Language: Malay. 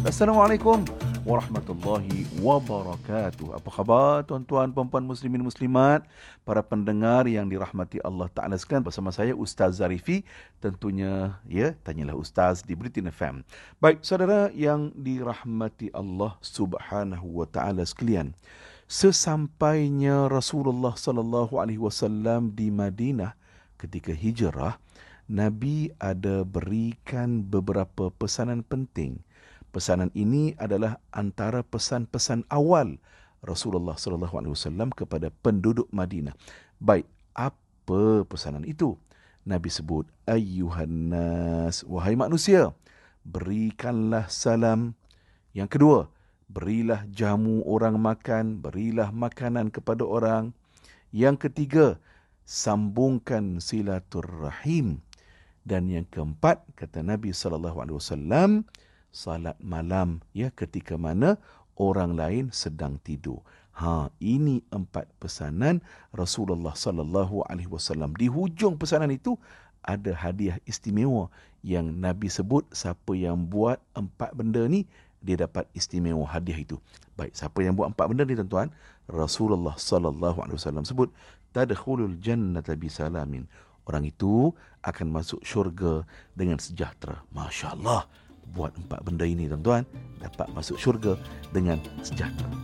Assalamualaikum warahmatullahi wabarakatuh. Apa khabar tuan-tuan, puan-puan muslimin muslimat, para pendengar yang dirahmati Allah Taala sekalian bersama saya Ustaz Zarifi. Tentunya ya, tanyalah Ustaz di Britain FM. Baik, saudara yang dirahmati Allah Subhanahu wa taala sekalian. Sesampainya Rasulullah sallallahu alaihi wasallam di Madinah ketika hijrah, Nabi ada berikan beberapa pesanan penting Pesanan ini adalah antara pesan-pesan awal Rasulullah sallallahu alaihi wasallam kepada penduduk Madinah. Baik, apa pesanan itu? Nabi sebut, "Ayyuhan nas, wahai manusia, berikanlah salam." Yang kedua, berilah jamu orang makan, berilah makanan kepada orang. Yang ketiga, sambungkan silaturrahim. Dan yang keempat, kata Nabi sallallahu alaihi wasallam, salat malam ya ketika mana orang lain sedang tidur. Ha ini empat pesanan Rasulullah sallallahu alaihi wasallam. Di hujung pesanan itu ada hadiah istimewa yang Nabi sebut siapa yang buat empat benda ni dia dapat istimewa hadiah itu. Baik, siapa yang buat empat benda ni tuan-tuan? Rasulullah sallallahu alaihi wasallam sebut tadkhulul jannata bisalamin. Orang itu akan masuk syurga dengan sejahtera. Masya-Allah buat empat benda ini tuan-tuan dapat masuk syurga dengan sejahtera.